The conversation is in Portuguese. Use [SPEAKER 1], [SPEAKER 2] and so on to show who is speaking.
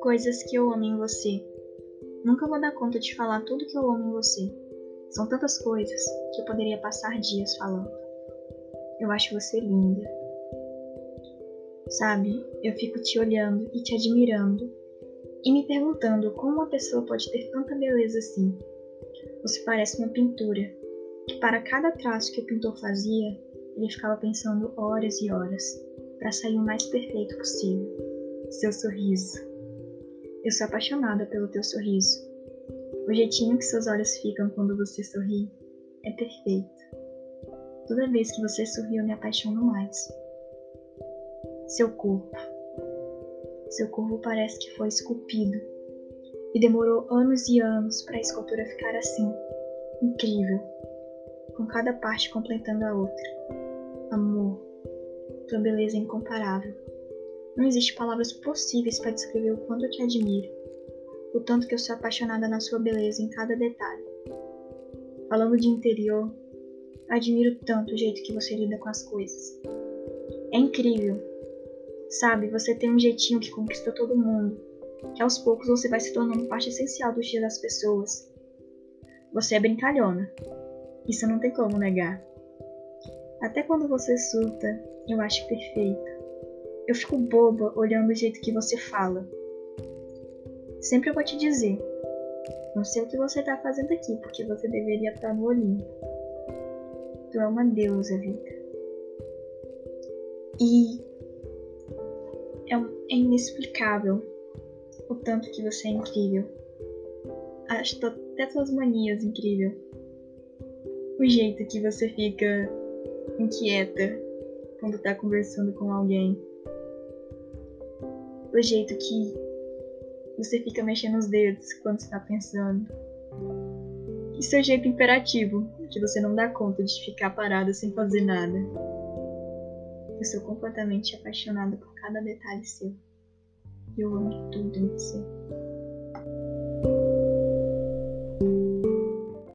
[SPEAKER 1] Coisas que eu amo em você. Nunca vou dar conta de falar tudo que eu amo em você. São tantas coisas que eu poderia passar dias falando. Eu acho você linda. Sabe, eu fico te olhando e te admirando e me perguntando como uma pessoa pode ter tanta beleza assim. Você parece uma pintura, que para cada traço que o pintor fazia, ele ficava pensando horas e horas para sair o mais perfeito possível. Seu sorriso. Eu sou apaixonada pelo teu sorriso. O jeitinho que seus olhos ficam quando você sorri é perfeito. Toda vez que você sorri, eu me apaixono mais. Seu corpo. Seu corpo parece que foi esculpido e demorou anos e anos para a escultura ficar assim, incrível, com cada parte completando a outra. Amor, tua beleza é incomparável. Não existe palavras possíveis para descrever o quanto eu te admiro, o tanto que eu sou apaixonada na sua beleza em cada detalhe. Falando de interior, admiro tanto o jeito que você lida com as coisas. É incrível. Sabe, você tem um jeitinho que conquista todo mundo que aos poucos você vai se tornando parte essencial do dia das pessoas. Você é brincalhona. Isso não tem como negar. Até quando você surta, eu acho perfeito. Eu fico boba olhando o jeito que você fala. Sempre eu vou te dizer. Não sei o que você tá fazendo aqui, porque você deveria estar no Olimpo. Tu é uma deusa, Vita. E é, é inexplicável o tanto que você é incrível. Acho até suas manias incrível. O jeito que você fica inquieta quando tá conversando com alguém. O jeito que você fica mexendo os dedos quando está pensando. E seu jeito imperativo, que você não dá conta de ficar parada sem fazer nada. Eu sou completamente apaixonada por cada detalhe seu. Eu amo tudo em você.